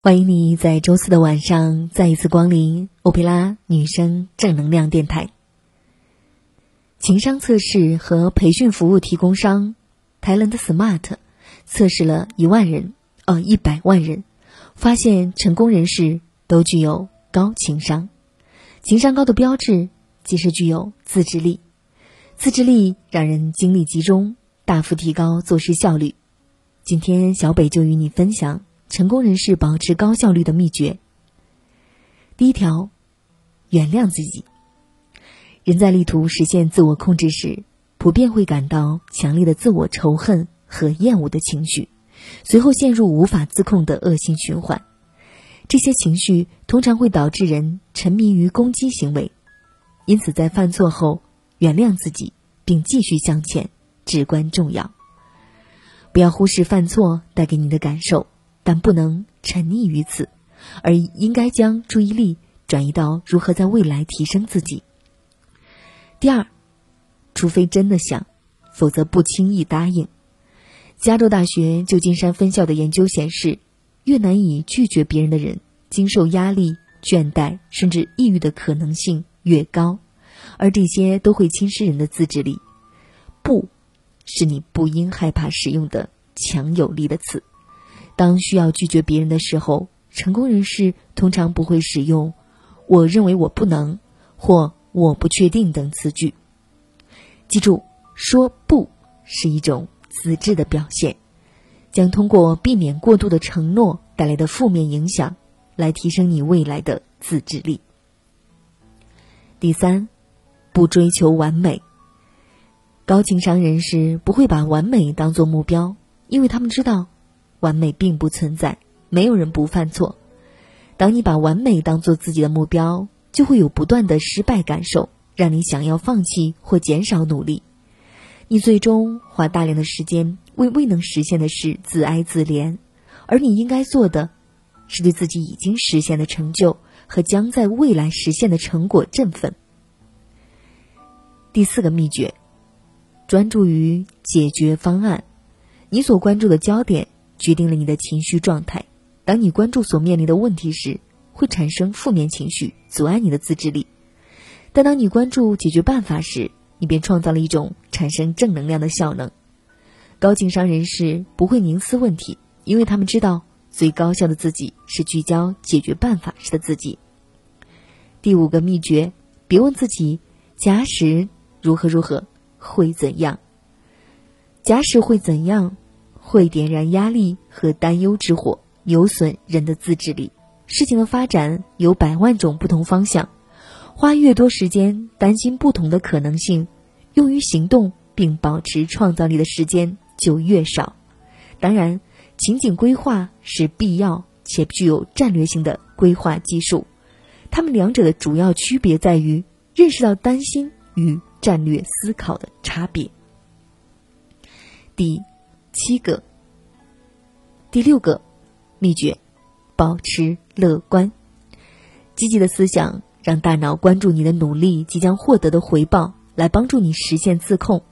欢迎你在周四的晚上再一次光临欧佩拉女生正能量电台。情商测试和培训服务提供商 Talent Smart 测试了一万人，哦，一百万人，发现成功人士都具有高情商。情商高的标志即是具有自制力，自制力让人精力集中，大幅提高做事效率。今天小北就与你分享。成功人士保持高效率的秘诀。第一条，原谅自己。人在力图实现自我控制时，普遍会感到强烈的自我仇恨和厌恶的情绪，随后陷入无法自控的恶性循环。这些情绪通常会导致人沉迷于攻击行为，因此在犯错后原谅自己并继续向前至关重要。不要忽视犯错带给你的感受。但不能沉溺于此，而应该将注意力转移到如何在未来提升自己。第二，除非真的想，否则不轻易答应。加州大学旧金山分校的研究显示，越难以拒绝别人的人，经受压力、倦怠甚至抑郁的可能性越高，而这些都会侵蚀人的自制力。不是你不应害怕使用的强有力的词。当需要拒绝别人的时候，成功人士通常不会使用“我认为我不能”或“我不确定”等词句。记住，说不是一种自制的表现，将通过避免过度的承诺带来的负面影响，来提升你未来的自制力。第三，不追求完美。高情商人士不会把完美当做目标，因为他们知道。完美并不存在，没有人不犯错。当你把完美当做自己的目标，就会有不断的失败感受，让你想要放弃或减少努力。你最终花大量的时间为未能实现的事自哀自怜，而你应该做的，是对自己已经实现的成就和将在未来实现的成果振奋。第四个秘诀：专注于解决方案。你所关注的焦点。决定了你的情绪状态。当你关注所面临的问题时，会产生负面情绪，阻碍你的自制力；但当你关注解决办法时，你便创造了一种产生正能量的效能。高情商人士不会凝思问题，因为他们知道最高效的自己是聚焦解决办法时的自己。第五个秘诀：别问自己“假使如何如何会怎样”，假使会怎样。会点燃压力和担忧之火，有损人的自制力。事情的发展有百万种不同方向，花越多时间担心不同的可能性，用于行动并保持创造力的时间就越少。当然，情景规划是必要且具有战略性的规划技术。它们两者的主要区别在于认识到担心与战略思考的差别。第一。七个，第六个秘诀：保持乐观。积极的思想让大脑关注你的努力即将获得的回报，来帮助你实现自控。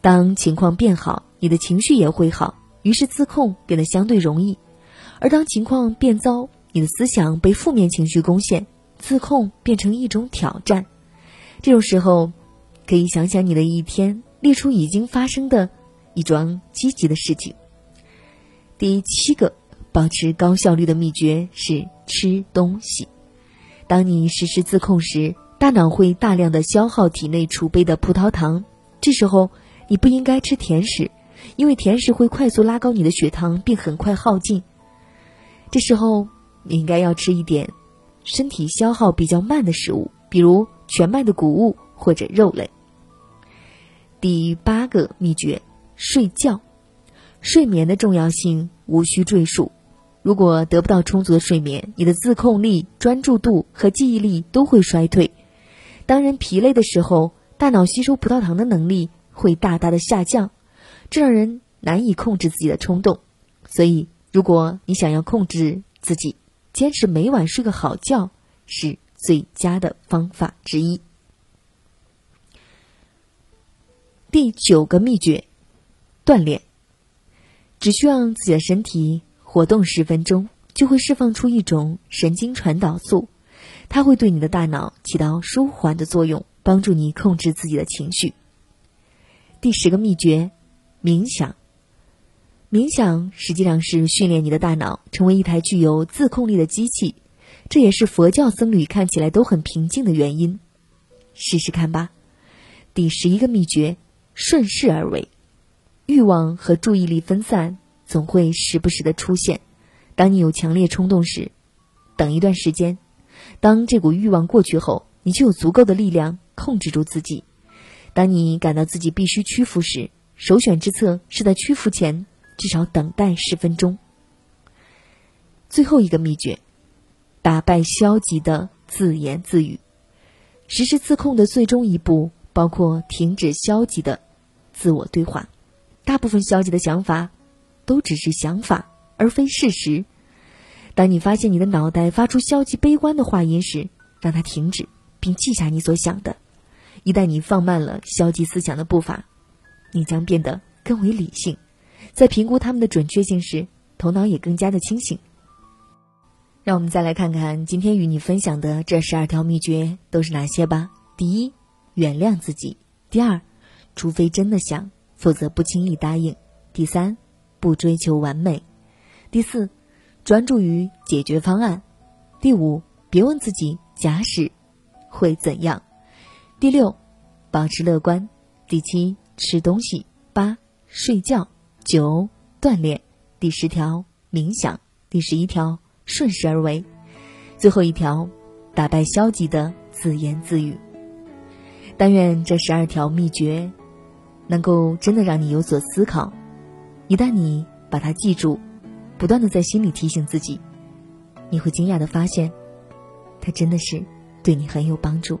当情况变好，你的情绪也会好，于是自控变得相对容易；而当情况变糟，你的思想被负面情绪攻陷，自控变成一种挑战。这种时候，可以想想你的一天，列出已经发生的。一桩积极的事情。第七个保持高效率的秘诀是吃东西。当你实施自控时，大脑会大量的消耗体内储备的葡萄糖。这时候，你不应该吃甜食，因为甜食会快速拉高你的血糖，并很快耗尽。这时候，你应该要吃一点身体消耗比较慢的食物，比如全麦的谷物或者肉类。第八个秘诀。睡觉，睡眠的重要性无需赘述。如果得不到充足的睡眠，你的自控力、专注度和记忆力都会衰退。当人疲累的时候，大脑吸收葡萄糖的能力会大大的下降，这让人难以控制自己的冲动。所以，如果你想要控制自己，坚持每晚睡个好觉是最佳的方法之一。第九个秘诀。锻炼，只需要自己的身体活动十分钟，就会释放出一种神经传导素，它会对你的大脑起到舒缓的作用，帮助你控制自己的情绪。第十个秘诀，冥想。冥想实际上是训练你的大脑成为一台具有自控力的机器，这也是佛教僧侣看起来都很平静的原因。试试看吧。第十一个秘诀，顺势而为。欲望和注意力分散总会时不时的出现。当你有强烈冲动时，等一段时间，当这股欲望过去后，你就有足够的力量控制住自己。当你感到自己必须屈服时，首选之策是在屈服前。至少等待十分钟。最后一个秘诀，打败消极的自言自语。实施自控的最终一步，包括停止消极的自我对话。大部分消极的想法都只是想法，而非事实。当你发现你的脑袋发出消极悲观的话音时，让它停止，并记下你所想的。一旦你放慢了消极思想的步伐，你将变得更为理性。在评估他们的准确性时，头脑也更加的清醒。让我们再来看看今天与你分享的这十二条秘诀都是哪些吧。第一，原谅自己；第二，除非真的想，否则不轻易答应；第三，不追求完美；第四，专注于解决方案；第五，别问自己假使会怎样；第六，保持乐观；第七，吃东西；八，睡觉。九锻炼，第十条冥想，第十一条顺势而为，最后一条打败消极的自言自语。但愿这十二条秘诀能够真的让你有所思考。一旦你把它记住，不断的在心里提醒自己，你会惊讶的发现，它真的是对你很有帮助。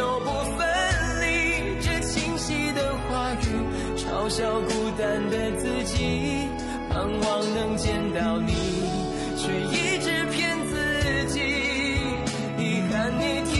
都不分离。这清晰的话语，嘲笑孤单的自己，盼望能见到你，却一直骗自己。遗憾你听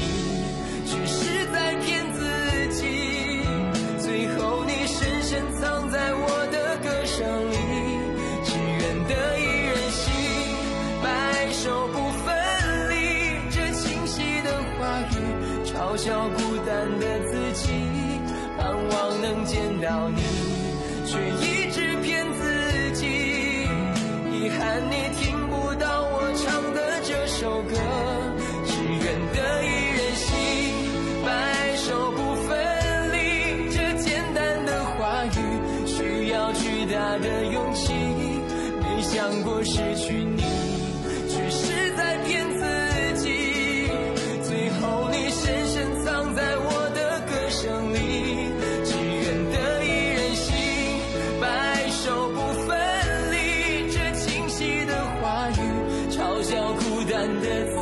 嘲笑孤单的自己盼望能见到你却一直骗自己遗憾你听不到我唱的这首歌只愿得一人心白首不分离这简单的话语需要巨大的勇气没想过失去你却是在骗 wonderful.